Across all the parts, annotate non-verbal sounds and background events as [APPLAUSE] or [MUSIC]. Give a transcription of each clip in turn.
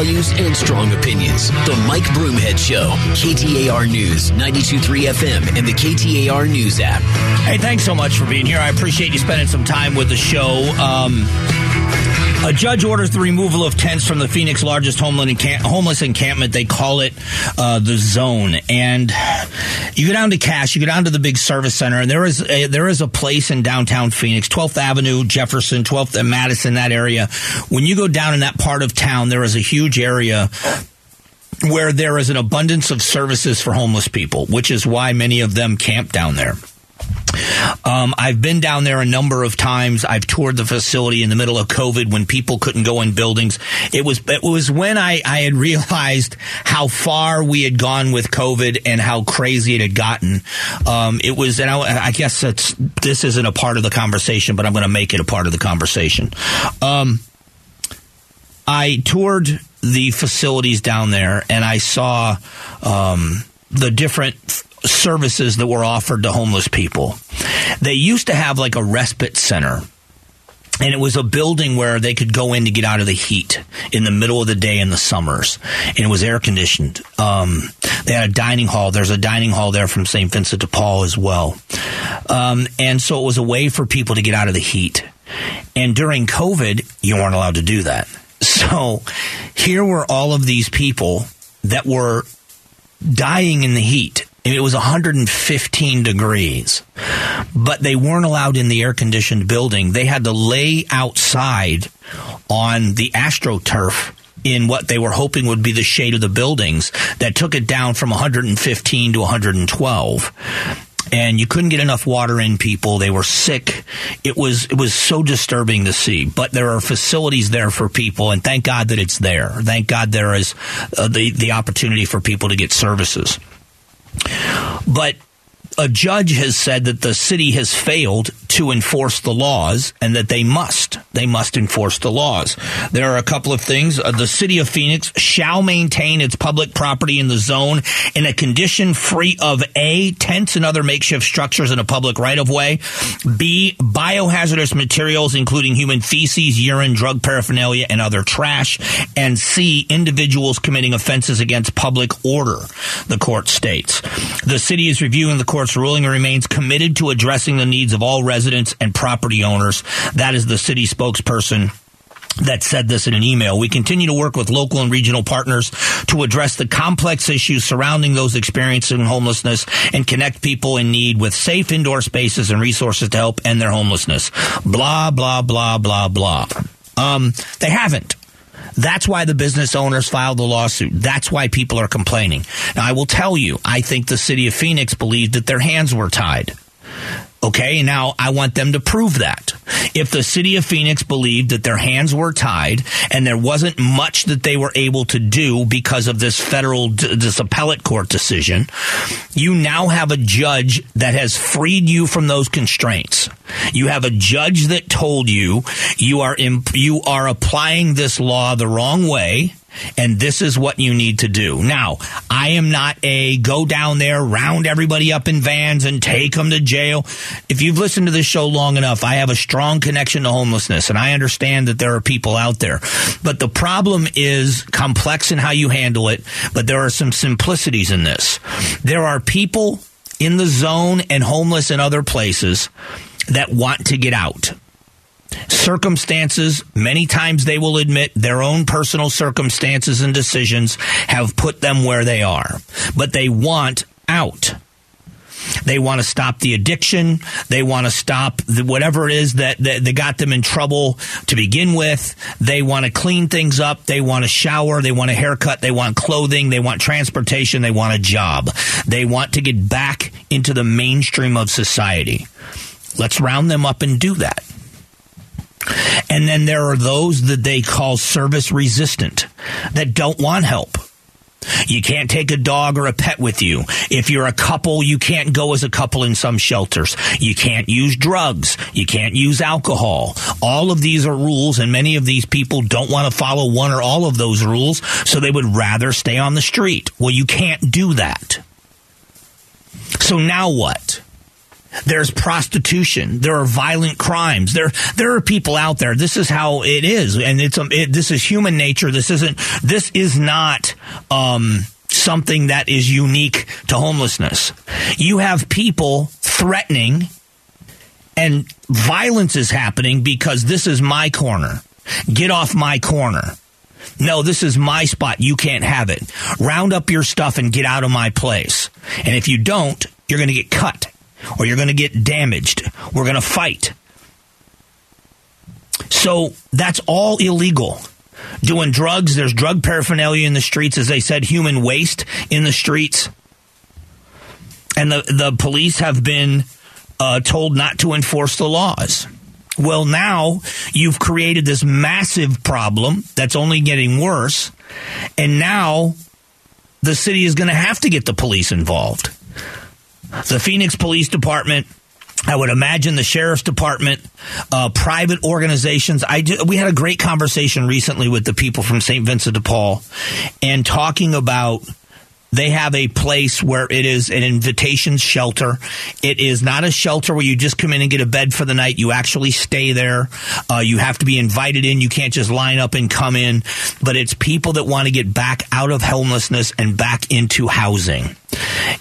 values and strong opinions. The Mike Broomhead Show, KTAR News, 92.3 FM, and the KTAR News app. Hey, thanks so much for being here. I appreciate you spending some time with the show. Um, a judge orders the removal of tents from the Phoenix largest homeless encampment. They call it uh, the Zone. And you go down to CASS, you go down to the big service center, and there is a, there is a place in downtown Phoenix, 12th Avenue, Jefferson, 12th and Madison, that area. When you go down in that part of town, there is a huge area where there is an abundance of services for homeless people, which is why many of them camp down there. Um, I've been down there a number of times. I've toured the facility in the middle of COVID when people couldn't go in buildings. It was it was when I, I had realized how far we had gone with COVID and how crazy it had gotten. Um, it was, and I, I guess this isn't a part of the conversation, but I'm going to make it a part of the conversation. Um, I toured the facilities down there, and I saw um, the different services that were offered to homeless people. They used to have like a respite center. And it was a building where they could go in to get out of the heat in the middle of the day in the summers. And it was air conditioned. Um, they had a dining hall. There's a dining hall there from St. Vincent de Paul as well. Um, and so it was a way for people to get out of the heat. And during COVID, you weren't allowed to do that. [LAUGHS] So here were all of these people that were dying in the heat it was 115 degrees, but they weren't allowed in the air conditioned building. They had to lay outside on the astroturf in what they were hoping would be the shade of the buildings that took it down from 115 to 112 and you couldn't get enough water in people. They were sick. It was it was so disturbing to see. But there are facilities there for people and thank god that it's there. Thank god there is uh, the the opportunity for people to get services but a judge has said that the city has failed to enforce the laws and that they must. They must enforce the laws. There are a couple of things. Uh, the city of Phoenix shall maintain its public property in the zone in a condition free of A, tents and other makeshift structures in a public right of way, B, biohazardous materials, including human feces, urine, drug paraphernalia, and other trash, and C, individuals committing offenses against public order, the court states. The city is reviewing the court's ruling remains committed to addressing the needs of all residents and property owners. That is the city spokesperson that said this in an email. We continue to work with local and regional partners to address the complex issues surrounding those experiencing homelessness and connect people in need with safe indoor spaces and resources to help end their homelessness. Blah, blah, blah, blah, blah. Um, they haven't. That's why the business owners filed the lawsuit. That's why people are complaining. Now, I will tell you, I think the city of Phoenix believed that their hands were tied. Okay, now I want them to prove that. If the city of Phoenix believed that their hands were tied and there wasn't much that they were able to do because of this federal, this appellate court decision, you now have a judge that has freed you from those constraints. You have a judge that told you you are imp- you are applying this law the wrong way and this is what you need to do. Now, I am not a go down there, round everybody up in vans and take them to jail. If you've listened to this show long enough, I have a strong connection to homelessness and I understand that there are people out there. But the problem is complex in how you handle it, but there are some simplicities in this. There are people in the zone and homeless in other places that want to get out circumstances, many times they will admit their own personal circumstances and decisions have put them where they are. But they want out. They want to stop the addiction. They want to stop the, whatever it is that, that, that got them in trouble to begin with. They want to clean things up. They want a shower. They want a haircut. They want clothing. They want transportation. They want a job. They want to get back into the mainstream of society. Let's round them up and do that. And then there are those that they call service resistant that don't want help. You can't take a dog or a pet with you. If you're a couple, you can't go as a couple in some shelters. You can't use drugs. You can't use alcohol. All of these are rules, and many of these people don't want to follow one or all of those rules, so they would rather stay on the street. Well, you can't do that. So now what? There's prostitution. There are violent crimes. There, there are people out there. This is how it is, and it's um, it, this is human nature. This isn't. This is not. Um, something that is unique to homelessness. You have people threatening and violence is happening because this is my corner. Get off my corner. No, this is my spot. You can't have it. Round up your stuff and get out of my place. And if you don't, you're going to get cut or you're going to get damaged. We're going to fight. So that's all illegal. Doing drugs, there's drug paraphernalia in the streets, as they said, human waste in the streets. And the, the police have been uh, told not to enforce the laws. Well, now you've created this massive problem that's only getting worse. And now the city is going to have to get the police involved. The Phoenix Police Department I would imagine the sheriff's department, uh, private organizations. I do, we had a great conversation recently with the people from St. Vincent de Paul and talking about they have a place where it is an invitation shelter. It is not a shelter where you just come in and get a bed for the night. You actually stay there. Uh, you have to be invited in. You can't just line up and come in. But it's people that want to get back out of homelessness and back into housing.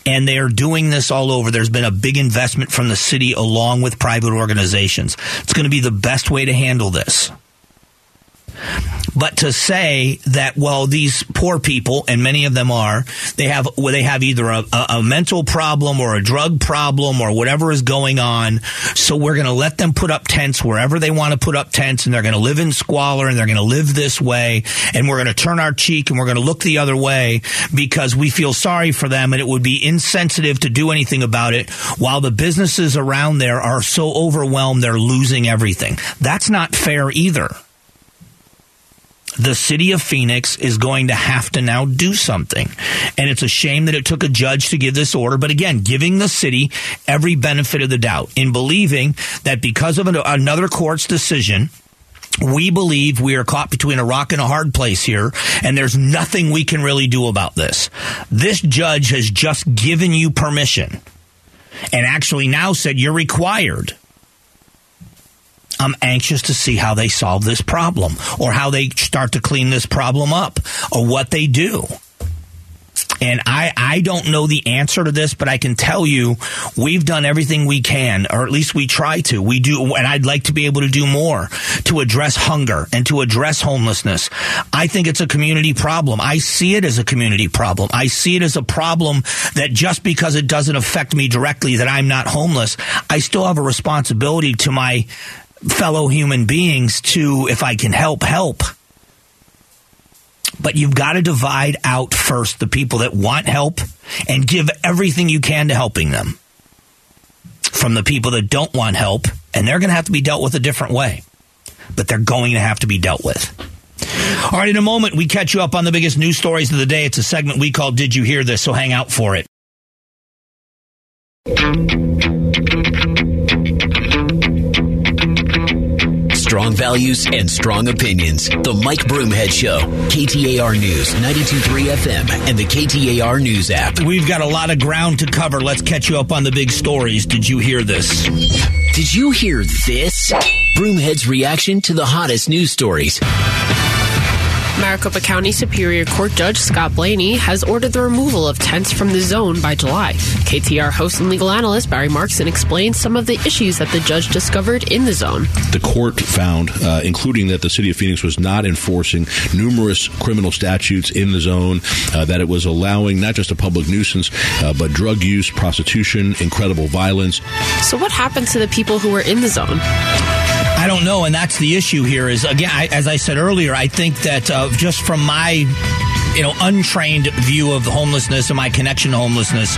And they are doing this all over. There's been a big investment from the city along with private organizations. It's going to be the best way to handle this. But to say that, well, these poor people, and many of them are, they have well, they have either a, a mental problem or a drug problem or whatever is going on. So we're going to let them put up tents wherever they want to put up tents, and they're going to live in squalor and they're going to live this way, and we're going to turn our cheek and we're going to look the other way because we feel sorry for them, and it would be insensitive to do anything about it. While the businesses around there are so overwhelmed, they're losing everything. That's not fair either the city of Phoenix is going to have to now do something. And it's a shame that it took a judge to give this order. But again, giving the city every benefit of the doubt in believing that because of an, another court's decision, we believe we are caught between a rock and a hard place here, and there's nothing we can really do about this. This judge has just given you permission and actually now said you're required I'm anxious to see how they solve this problem or how they start to clean this problem up or what they do. And I, I don't know the answer to this, but I can tell you we've done everything we can, or at least we try to. We do, and I'd like to be able to do more to address hunger and to address homelessness. I think it's a community problem. I see it as a community problem. I see it as a problem that just because it doesn't affect me directly, that I'm not homeless, I still have a responsibility to my fellow human beings to, if I can help, help. But you've got to divide out first the people that want help and give everything you can to helping them from the people that don't want help, and they're going to have to be dealt with a different way. But they're going to have to be dealt with. All right, in a moment, we catch you up on the biggest news stories of the day. It's a segment we call Did You Hear This? So hang out for it. Strong values and strong opinions. The Mike Broomhead Show. KTAR News, 92.3 FM, and the KTAR News app. We've got a lot of ground to cover. Let's catch you up on the big stories. Did you hear this? Did you hear this? Broomhead's reaction to the hottest news stories. Maricopa County Superior Court Judge Scott Blaney has ordered the removal of tents from the zone by July. KTAR host and legal analyst Barry Markson explains some of the issues that the judge discovered in the zone. The court found, uh, including that the city of Phoenix was not enforcing numerous criminal statutes in the zone, uh, that it was allowing not just a public nuisance, uh, but drug use, prostitution, incredible violence. So, what happened to the people who were in the zone? I don't know, and that's the issue here. Is again, I, as I said earlier, I think that uh, just from my you know untrained view of homelessness and my connection to homelessness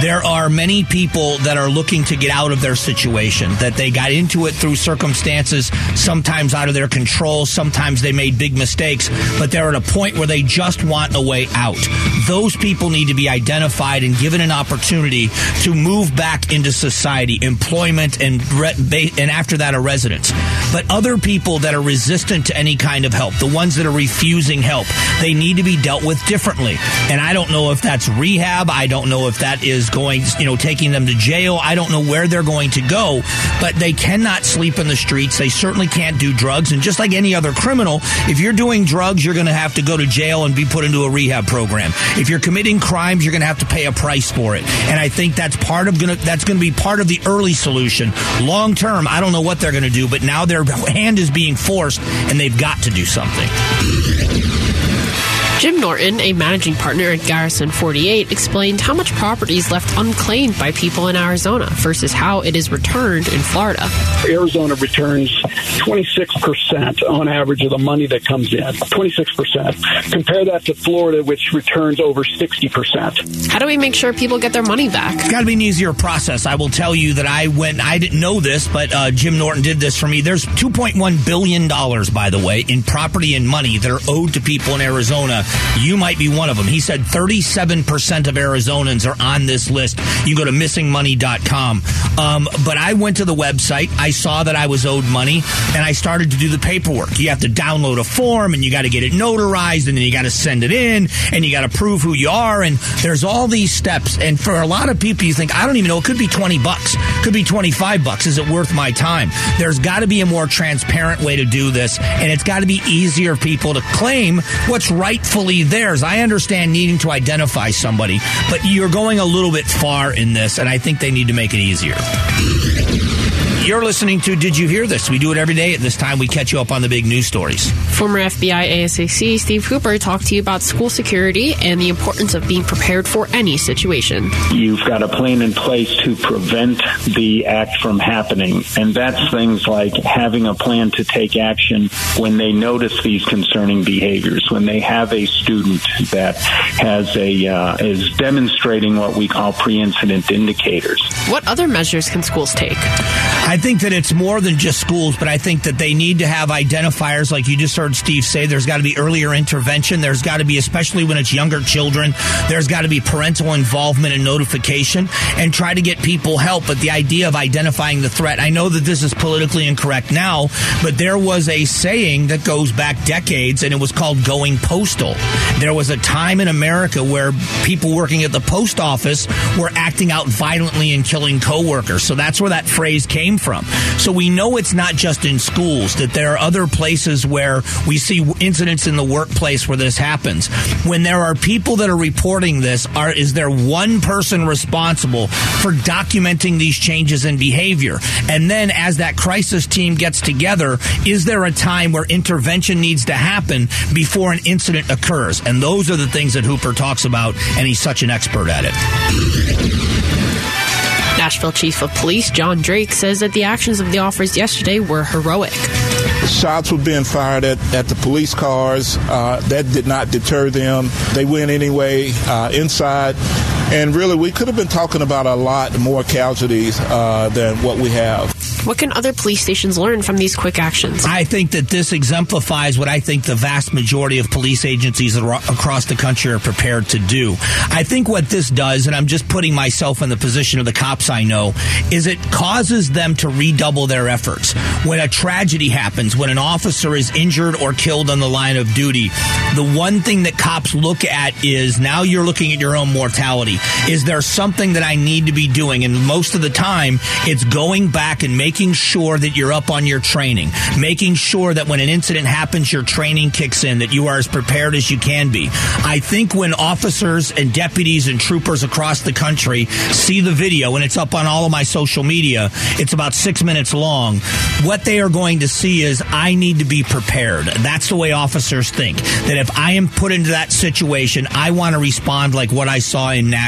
there are many people that are looking to get out of their situation that they got into it through circumstances sometimes out of their control sometimes they made big mistakes but they're at a point where they just want a way out. Those people need to be identified and given an opportunity to move back into society employment and re- and after that a residence. But other people that are resistant to any kind of help the ones that are refusing help they need to be dealt dealt with differently. And I don't know if that's rehab. I don't know if that is going, you know, taking them to jail. I don't know where they're going to go, but they cannot sleep in the streets. They certainly can't do drugs. And just like any other criminal, if you're doing drugs, you're going to have to go to jail and be put into a rehab program. If you're committing crimes, you're going to have to pay a price for it. And I think that's part of going to, that's going to be part of the early solution. Long term, I don't know what they're going to do, but now their hand is being forced and they've got to do something. Jim Norton, a managing partner at Garrison 48, explained how much property is left unclaimed by people in Arizona versus how it is returned in Florida. Arizona returns 26% on average of the money that comes in. 26%. Compare that to Florida, which returns over 60%. How do we make sure people get their money back? It's got to be an easier process. I will tell you that I went, I didn't know this, but uh, Jim Norton did this for me. There's $2.1 billion, by the way, in property and money that are owed to people in Arizona you might be one of them. He said 37% of Arizonans are on this list. You go to missingmoney.com. Um, but I went to the website. I saw that I was owed money and I started to do the paperwork. You have to download a form and you got to get it notarized and then you got to send it in and you got to prove who you are. And there's all these steps. And for a lot of people, you think, I don't even know, it could be 20 bucks, could be 25 bucks. Is it worth my time? There's got to be a more transparent way to do this. And it's got to be easier for people to claim what's rightful theirs. I understand needing to identify somebody, but you're going a little bit far in this, and I think they need to make it easier. You're listening to Did You Hear This? We do it every day. At this time, we catch you up on the big news stories. Former FBI ASAC Steve Cooper talked to you about school security and the importance of being prepared for any situation. You've got a plan in place to prevent the act from happening, and that's things like having a plan to take action when they notice these concerning behaviors, when they have a student that has a uh, is demonstrating what we call pre-incident indicators. What other measures can schools take? I think that it's more than just schools, but I think that they need to have identifiers like you just heard Steve say. There's got to be earlier intervention. There's got to be, especially when it's younger children, there's got to be parental involvement and notification and try to get people help. But the idea of identifying the threat, I know that this is politically incorrect now, but there was a saying that goes back decades and it was called going postal. There was a time in America where people working at the post office were acting out violently and killing coworkers. So that's where that phrase came from. So we know it's not just in schools, that there are other places where we see incidents in the workplace where this happens. When there are people that are reporting this, are is there one person responsible for documenting these changes in behavior? And then as that crisis team gets together, is there a time where intervention needs to happen before an incident occurs? And those are the things that Cooper talks about, and he's such an expert at it. Nashville Chief of Police John Drake says that the actions of the officers yesterday were heroic. Shots were being fired at, at the police cars. Uh, that did not deter them. They went anyway uh, inside. And really, we could have been talking about a lot more casualties uh, than what we have. What can other police stations learn from these quick actions? I think that this exemplifies what I think the vast majority of police agencies across the country are prepared to do. I think what this does, and I'm just putting myself in the position of the cops I know, is it causes them to redouble their efforts. When a tragedy happens, when an officer is injured or killed on the line of duty, the one thing that cops look at is now you're looking at your own mortality. Is there something that I need to be doing? And most of the time, it's going back and making sure that you're up on your training, making sure that when an incident happens, your training kicks in, that you are as prepared as you can be. I think when officers and deputies and troopers across the country see the video, and it's up on all of my social media, it's about six minutes long, what they are going to see is I need to be prepared. That's the way officers think. That if I am put into that situation, I want to respond like what I saw in Nashville.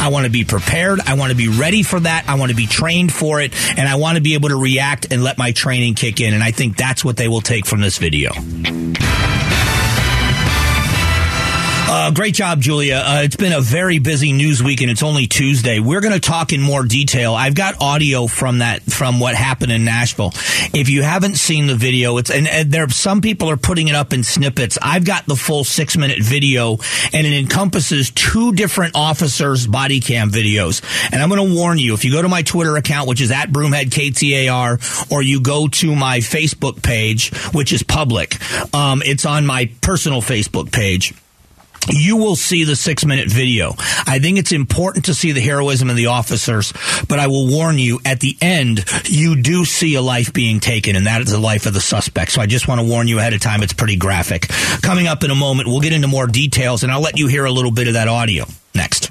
I want to be prepared. I want to be ready for that. I want to be trained for it. And I want to be able to react and let my training kick in. And I think that's what they will take from this video. Uh, great job, Julia. Uh, it's been a very busy news week, and it's only Tuesday. We're going to talk in more detail. I've got audio from that from what happened in Nashville. If you haven't seen the video, it's and, and there some people are putting it up in snippets. I've got the full six minute video, and it encompasses two different officers' body cam videos. And I'm going to warn you: if you go to my Twitter account, which is at Broomhead KTAR, or you go to my Facebook page, which is public, um, it's on my personal Facebook page you will see the six minute video. I think it's important to see the heroism of the officers, but I will warn you at the end, you do see a life being taken, and that is the life of the suspect. So I just want to warn you ahead of time, it's pretty graphic. Coming up in a moment, we'll get into more details, and I'll let you hear a little bit of that audio next.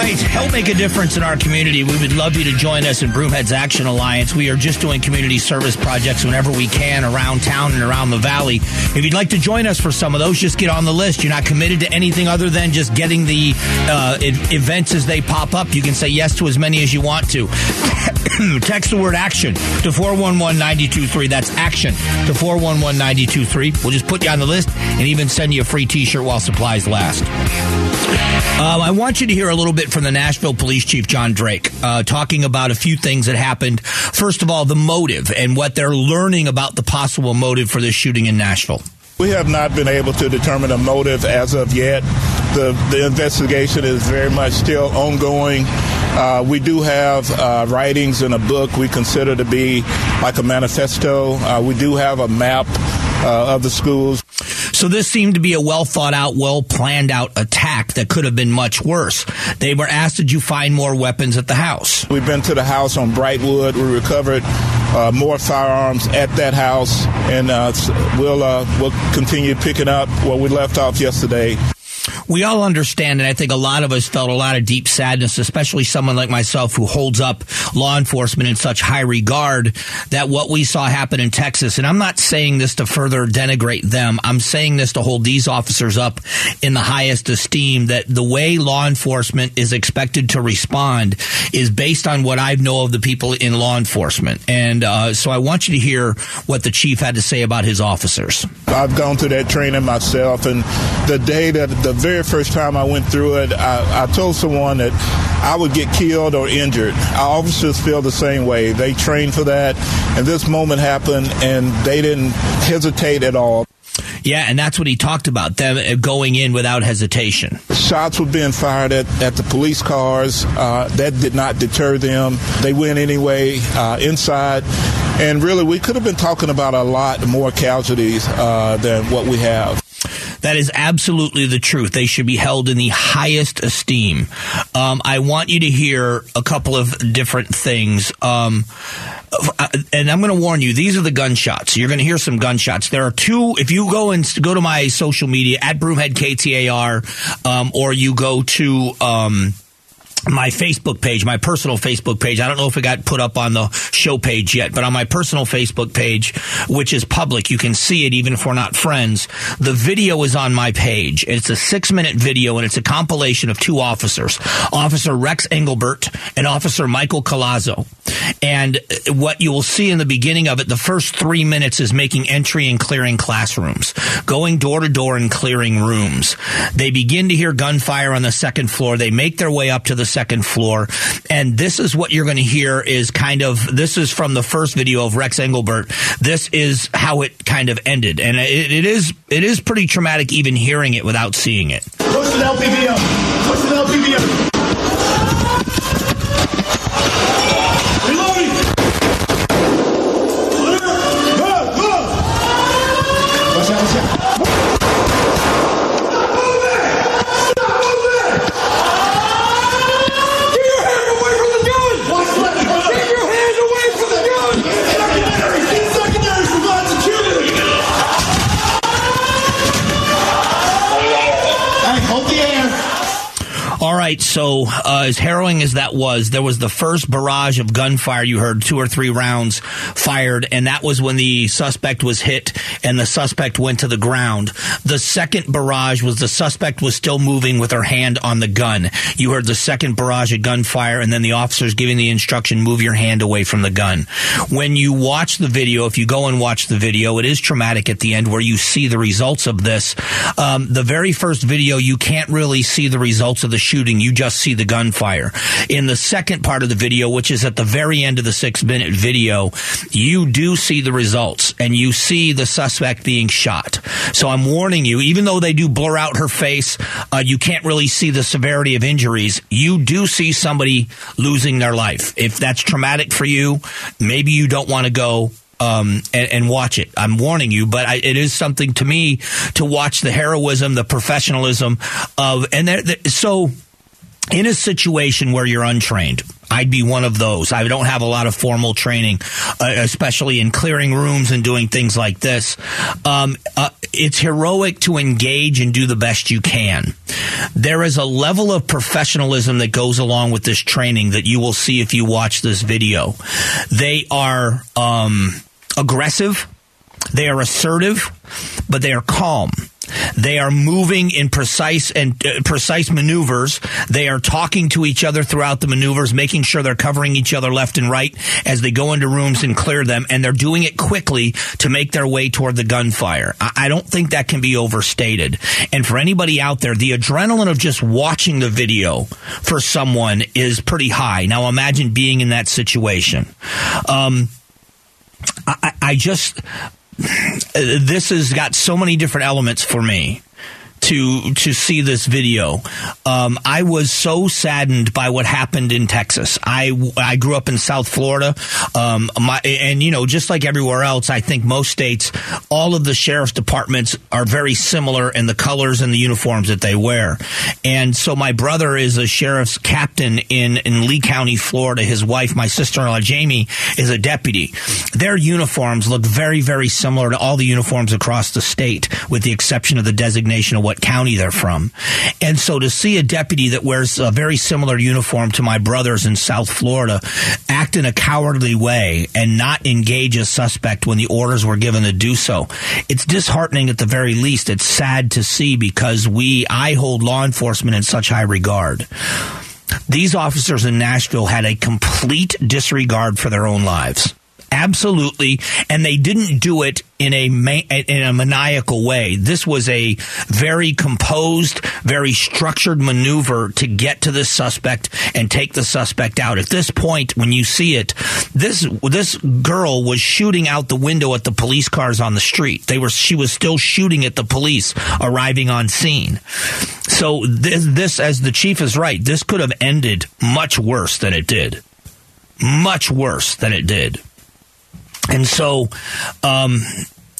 Right, help make a difference in our community. We would love you to join us in Broomheads Action Alliance. We are just doing community service projects whenever we can around town and around the valley. If you'd like to join us for some of those, just get on the list. You're not committed to anything other than just getting the uh, events as they pop up. You can say yes to as many as you want to. [COUGHS] Text the word action to 411 923. That's action to 411 923. We'll just put you on the list and even send you a free t shirt while supplies last. Um, I want you to hear a little bit from the Nashville Police Chief, John Drake, uh, talking about a few things that happened. First of all, the motive and what they're learning about the possible motive for this shooting in Nashville. We have not been able to determine a motive as of yet. The, the investigation is very much still ongoing. Uh, we do have uh, writings in a book we consider to be like a manifesto. Uh, we do have a map uh, of the schools. So this seemed to be a well thought out, well planned out attack that could have been much worse. They were asked, did you find more weapons at the house? We've been to the house on Brightwood. We recovered uh, more firearms at that house, and uh, we'll uh, we'll continue picking up where we left off yesterday we all understand, and I think a lot of us felt a lot of deep sadness, especially someone like myself who holds up law enforcement in such high regard, that what we saw happen in Texas, and I'm not saying this to further denigrate them, I'm saying this to hold these officers up in the highest esteem, that the way law enforcement is expected to respond is based on what I know of the people in law enforcement. And uh, so I want you to hear what the chief had to say about his officers. I've gone through that training myself, and the day that the very very first time I went through it, I, I told someone that I would get killed or injured. Our officers feel the same way. They train for that, and this moment happened, and they didn't hesitate at all. Yeah, and that's what he talked about them uh, going in without hesitation. Shots were being fired at, at the police cars. Uh, that did not deter them. They went anyway uh, inside. And really, we could have been talking about a lot more casualties uh, than what we have. That is absolutely the truth. They should be held in the highest esteem. Um, I want you to hear a couple of different things. Um, uh, and I'm going to warn you, these are the gunshots. You're going to hear some gunshots. There are two. If you go and go to my social media at Broomhead KTAR, um, or you go to, um, my Facebook page, my personal Facebook page. I don't know if it got put up on the show page yet, but on my personal Facebook page, which is public, you can see it even if we're not friends. The video is on my page. It's a six minute video and it's a compilation of two officers, Officer Rex Engelbert and Officer Michael Collazo. And uh, what you will see in the beginning of it, the first three minutes is making entry and clearing classrooms, going door to door and clearing rooms. They begin to hear gunfire on the second floor. They make their way up to the second floor. And this is what you're going to hear is kind of, this is from the first video of Rex Engelbert. This is how it kind of ended. And it, it is, it is pretty traumatic even hearing it without seeing it. Push the up. Push the up. Right, so uh, as harrowing as that was, there was the first barrage of gunfire. You heard two or three rounds fired, and that was when the suspect was hit and the suspect went to the ground. The second barrage was the suspect was still moving with her hand on the gun. You heard the second barrage of gunfire, and then the officers giving the instruction, move your hand away from the gun. When you watch the video, if you go and watch the video, it is traumatic at the end where you see the results of this. Um, the very first video, you can't really see the results of the shooting You just see the gunfire. In the second part of the video, which is at the very end of the six minute video, you do see the results and you see the suspect being shot. So I'm warning you, even though they do blur out her face, uh, you can't really see the severity of injuries. You do see somebody losing their life. If that's traumatic for you, maybe you don't want to go um, and, and, watch it. I'm warning you, but I, it is something to me to watch the heroism, the professionalism of, and so in a situation where you're untrained, I'd be one of those. I don't have a lot of formal training, uh, especially in clearing rooms and doing things like this. Um, uh, it's heroic to engage and do the best you can. There is a level of professionalism that goes along with this training that you will see if you watch this video. They are um, aggressive, they are assertive, but they are calm. They are moving in precise and uh, precise maneuvers. They are talking to each other throughout the maneuvers, making sure they're covering each other left and right as they go into rooms and clear them. And they're doing it quickly to make their way toward the gunfire. I, I don't think that can be overstated. And for anybody out there, the adrenaline of just watching the video for someone is pretty high. Now imagine being in that situation. Um, I, I just this has got so many different elements for me to to see this video. Um, I was so saddened by what happened in Texas. I I grew up in South Florida, um, my, and you know, just like everywhere else, I think most states, all of the sheriff's departments are very similar in the colors and the uniforms that they wear. And so, my brother is a sheriff's captain in in Lee County, Florida. His wife, my sister-in-law Jamie, is a deputy. Their uniforms look very very similar to all the uniforms across the state, with the exception of the designation of what county they're from. And so to see a deputy that wears a very similar uniform to my brothers in South Florida act in a cowardly way and not engage a suspect when the orders were given to do so, it's disheartening at the very least. It's sad to see because we, I hold law enforcement in such high regard. These officers in Nashville had a complete disregard for their own lives. Absolutely, and they didn't do it in a in a maniacal way. This was a very composed, very structured maneuver to get to the suspect and take the suspect out. At this point, when you see it, this this girl was shooting out the window at the police cars on the street. They were she was still shooting at the police arriving on scene. So this, this as the chief is right, this could have ended much worse than it did. Much worse than it did. And so, um,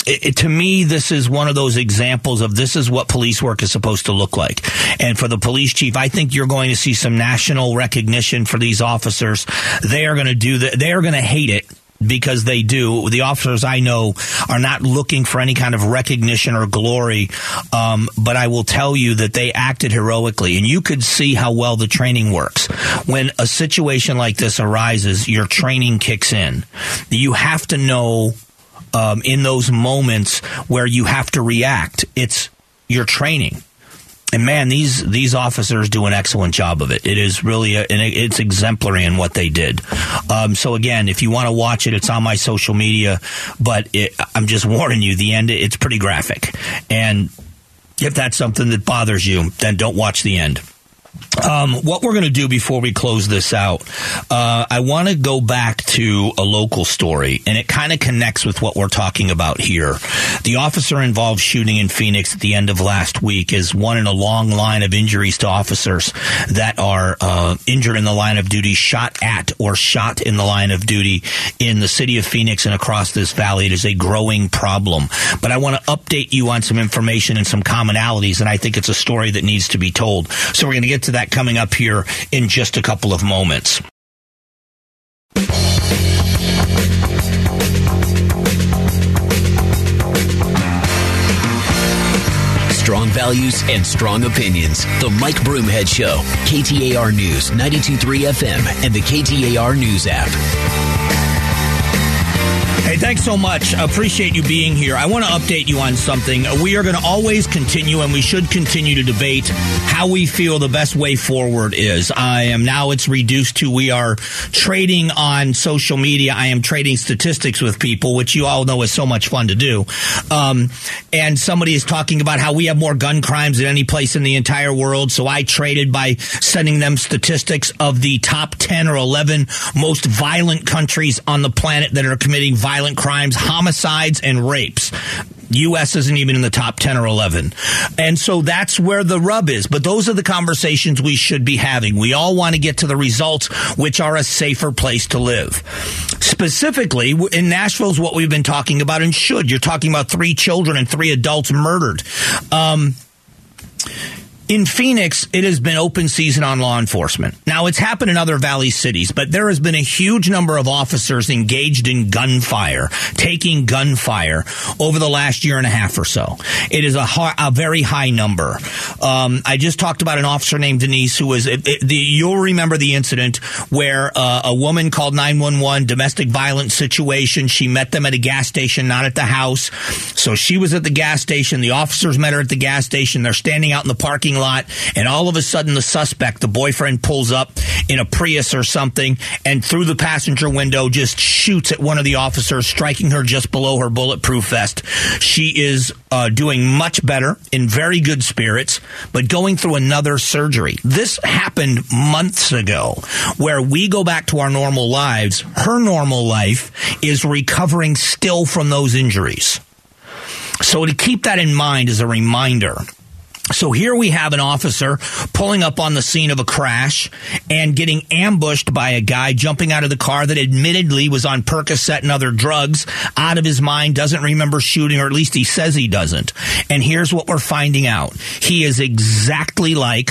it, to me, this is one of those examples of this is what police work is supposed to look like. And for the police chief, I think you're going to see some national recognition for these officers. They are going to do that. They are going to hate it because they do. The officers I know are not looking for any kind of recognition or glory, um, but I will tell you that they acted heroically, and you could see how well the training works. When a situation like this arises, your training kicks in. You have to know um, in those moments where you have to react. It's your training and man, these these officers do an excellent job of it. It is really a, it's exemplary in what they did. Um, so again, if you want to watch it, it's on my social media. But it, I'm just warning you, the end it's pretty graphic, and if that's something that bothers you, then don't watch the end. Um, what we're going to do before we close this out, uh, I want to go back to a local story, and it kind of connects with what we're talking about here. The officer involved shooting in Phoenix at the end of last week is one in a long line of injuries to officers that are uh, injured in the line of duty, shot at or shot in the line of duty in the city of Phoenix and across this valley. It is a growing problem. But I want to update you on some information and some commonalities, and I think it's a story that needs to be told. So we're going to get to that coming up here in just a couple of moments. strong values and strong opinions. The Mike Broomhead Show, KTAR News, 923 FM, and the KTAR News app. Hey, thanks so much. Appreciate you being here. I want to update you on something. We are going to always continue, and we should continue to debate how we feel the best way forward is. I am now, it's reduced to we are trading on social media. I am trading statistics with people, which you all know is so much fun to do. Um, and somebody is talking about how we have more gun crimes than any place in the entire world. So I traded by sending them statistics of the top 10 or 11 most violent countries on the planet that are committing violent crimes, homicides, and rapes. U.S. isn't even in the top 10 or 11. And so that's where the rub is. But those are the conversations we should be having. We all want to get to the results, which are a safer place to live. Specifically, in Nashville is what we've been talking about and should. You're talking about three children and three adults murdered. Um, in Phoenix, it has been open season on law enforcement. Now, it's happened in other valley cities, but there has been a huge number of officers engaged in gunfire, taking gunfire over the last year and a half or so. It is a, a very high number. Um, I just talked about an officer named Denise who was, it, it, the, you'll remember the incident where uh, a woman called 911, domestic violence situation. She met them at a gas station, not at the house. So she was at the gas station. The officers met her at the gas station. They're standing out in the parking lot, and all of a sudden the suspect, the boyfriend, pulls up in a Prius or something, and through the passenger window just shoots at one of the officers, striking her just below her bulletproof vest. She is uh, doing much better, in very good spirits, but going through another surgery. This happened months ago, where we go back to our normal lives. Her normal life is recovering still from those injuries. So to keep that in mind as a reminder, so here we have an officer pulling up on the scene of a crash and getting ambushed by a guy jumping out of the car that admittedly was on Percocet and other drugs, out of his mind, doesn't remember shooting, or at least he says he doesn't. And here's what we're finding out. He is exactly like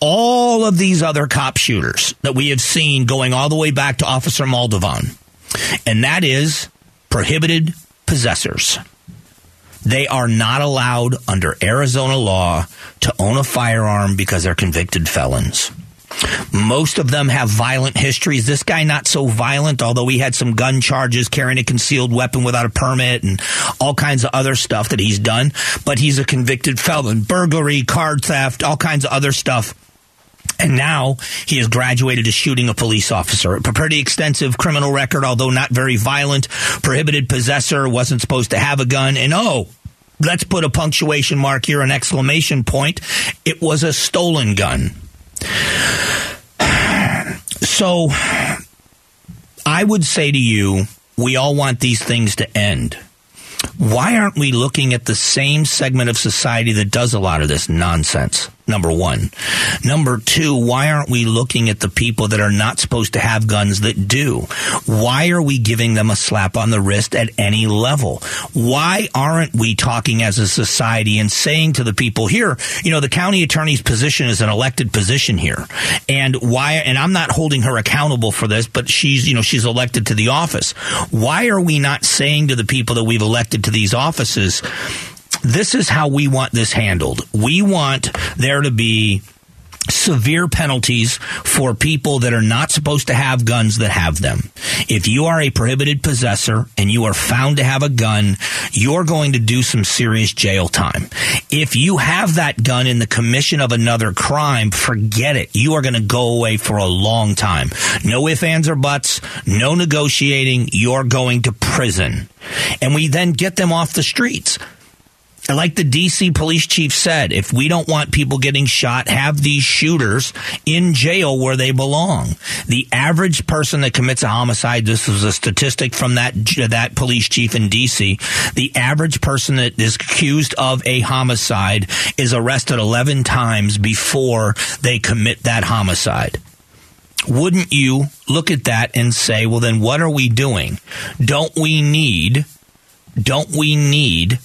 all of these other cop shooters that we have seen going all the way back to Officer Moldovan. And that is prohibited possessors. They are not allowed under Arizona law to own a firearm because they're convicted felons. Most of them have violent histories. This guy not so violent, although he had some gun charges, carrying a concealed weapon without a permit, and all kinds of other stuff that he's done. But he's a convicted felon, burglary, card theft, all kinds of other stuff. And now he has graduated to shooting a police officer. A pretty extensive criminal record, although not very violent. Prohibited possessor, wasn't supposed to have a gun. And oh, let's put a punctuation mark here, an exclamation point. It was a stolen gun. [SIGHS] So I would say to you, we all want these things to end. Why aren't we looking at the same segment of society that does a lot of this nonsense? Number one. Number two, why aren't we looking at the people that are not supposed to have guns that do? Why are we giving them a slap on the wrist at any level? Why aren't we talking as a society and saying to the people here, you know, the county attorney's position is an elected position here. And why, and I'm not holding her accountable for this, but she's, you know, she's elected to the office. Why are we not saying to the people that we've elected to these offices, this is how we want this handled. We want there to be severe penalties for people that are not supposed to have guns that have them. If you are a prohibited possessor and you are found to have a gun, you're going to do some serious jail time. If you have that gun in the commission of another crime, forget it. You are going to go away for a long time. No ifs, ands, or buts, no negotiating. You're going to prison. And we then get them off the streets. Like the DC police chief said, if we don't want people getting shot, have these shooters in jail where they belong. The average person that commits a homicide, this was a statistic from that, that police chief in DC. The average person that is accused of a homicide is arrested 11 times before they commit that homicide wouldn't you look at that and say, well, then what are we doing? Don't we need, don't we need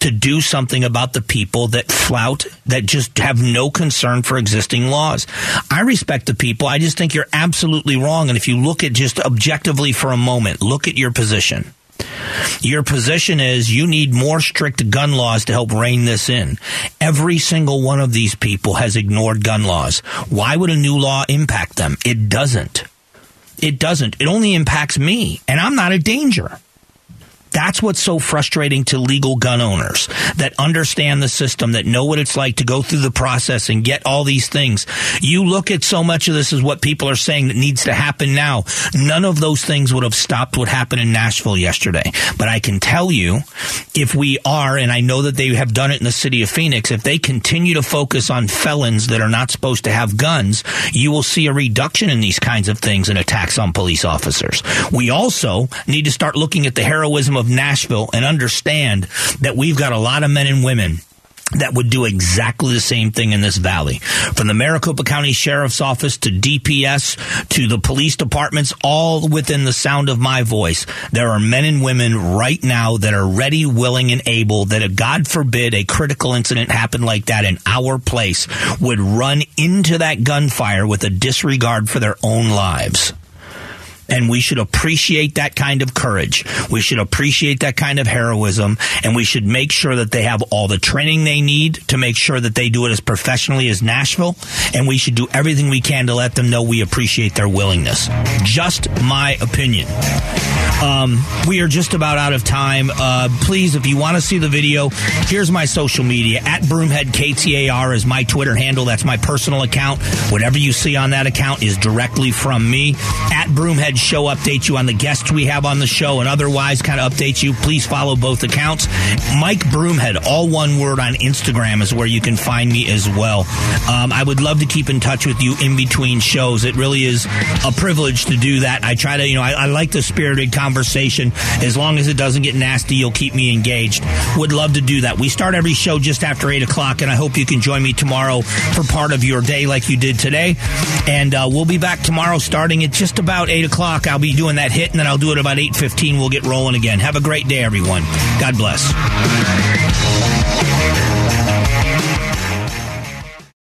to do something about the people that flout, that just have no concern for existing laws. I respect the people. I just think you're absolutely wrong. And if you look at just objectively for a moment, look at your position. Your position is you need more strict gun laws to help rein this in. Every single one of these people has ignored gun laws. Why would a new law impact them? It doesn't. It doesn't. It only impacts me, and I'm not a danger. That's what's so frustrating to legal gun owners that understand the system, that know what it's like to go through the process and get all these things. You look at so much of this as what people are saying that needs to happen now. None of those things would have stopped what happened in Nashville yesterday. But I can tell you, if we are, and I know that they have done it in the city of Phoenix, if they continue to focus on felons that are not supposed to have guns, you will see a reduction in these kinds of things and attacks on police officers. We also need to start looking at the heroism of Nashville and understand that we've got a lot of men and women that would do exactly the same thing in this valley. From the Maricopa County Sheriff's Office to DPS to the police departments, all within the sound of my voice, there are men and women right now that are ready, willing, and able that, if God forbid a critical incident happened like that in our place, would run into that gunfire with a disregard for their own lives. And we should appreciate that kind of courage. We should appreciate that kind of heroism. And we should make sure that they have all the training they need to make sure that they do it as professionally as Nashville. And we should do everything we can to let them know we appreciate their willingness. Just my opinion. Um, we are just about out of time. Uh, please, if you want to see the video, here's my social media. At Broomhead KTAR is my Twitter handle. That's my personal account. Whatever you see on that account is directly from me. At Broomhead Show updates you on the guests we have on the show and otherwise kind of updates you. Please follow both accounts. Mike Broomhead, all one word on Instagram is where you can find me as well. Um, I would love to keep in touch with you in between shows. It really is a privilege to do that. I try to, you know, I, I like the spirited conversation. As long as it doesn't get nasty, you'll keep me engaged. Would love to do that. We start every show just after 8 o'clock, and I hope you can join me tomorrow for part of your day like you did today. And uh, we'll be back tomorrow starting at just about 8 o'clock. I'll be doing that hit, and then I'll do it about 8.15. We'll get rolling again. Have a great day, everyone. God bless.